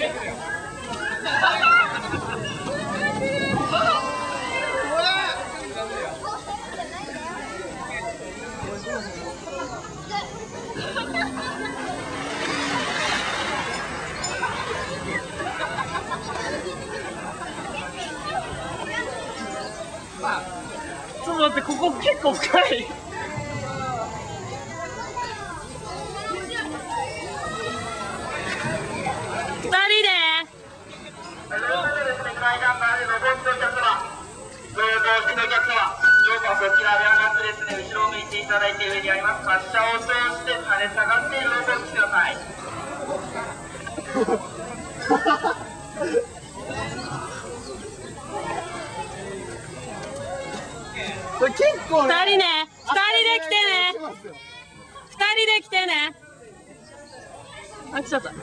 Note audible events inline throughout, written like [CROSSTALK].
[LAUGHS] ちょっと待って、ここ結構深い。ただいて上にあります滑車を通して垂れ下がっている動きしてください。これ結構二人ね二人で来てね二人で来てねあ、来ちゃった。[LAUGHS]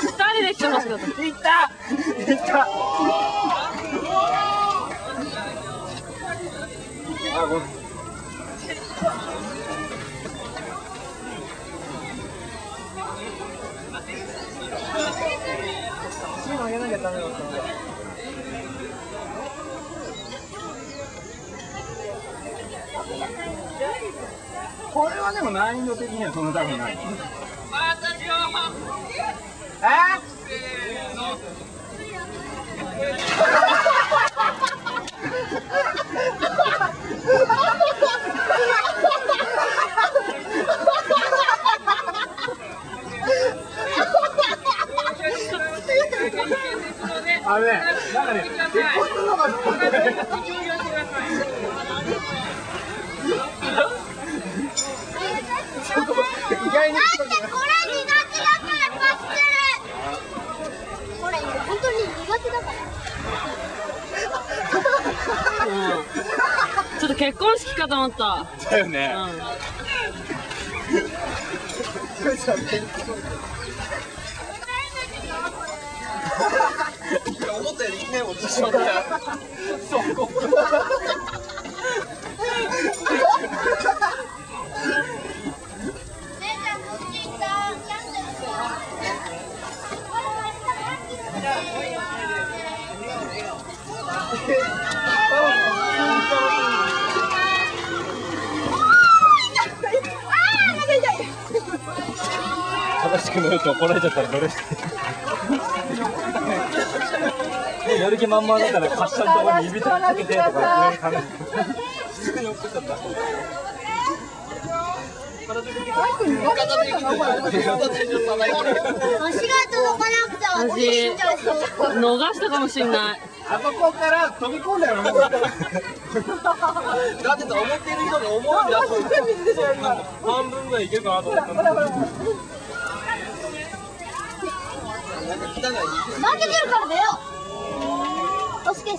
二人で来てほしかった。いったいったなきゃダメだったんだこれはでも難易度的にはそんな高くない。ああのね、なんかね、結婚するのかと思って。ちょっと意外にだってこれ苦手だからパステルこれ本当に苦手だからちょっと結婚式かと思った。だよね。思っ、ちしまった。そこ。正しく乗ると怒られちゃったら乗れない？やる気満々だから、滑車のところに指かけてとか、いろいろ考えて。普通に送っちゃった。足が届かなくて私死んじゃいそう逃したかもしれない。あそこから飛び込んだよ、だってさ、思ってる人が思うんだと半分ぐらいいけるかなと思ったの。負けてるからだよ押し消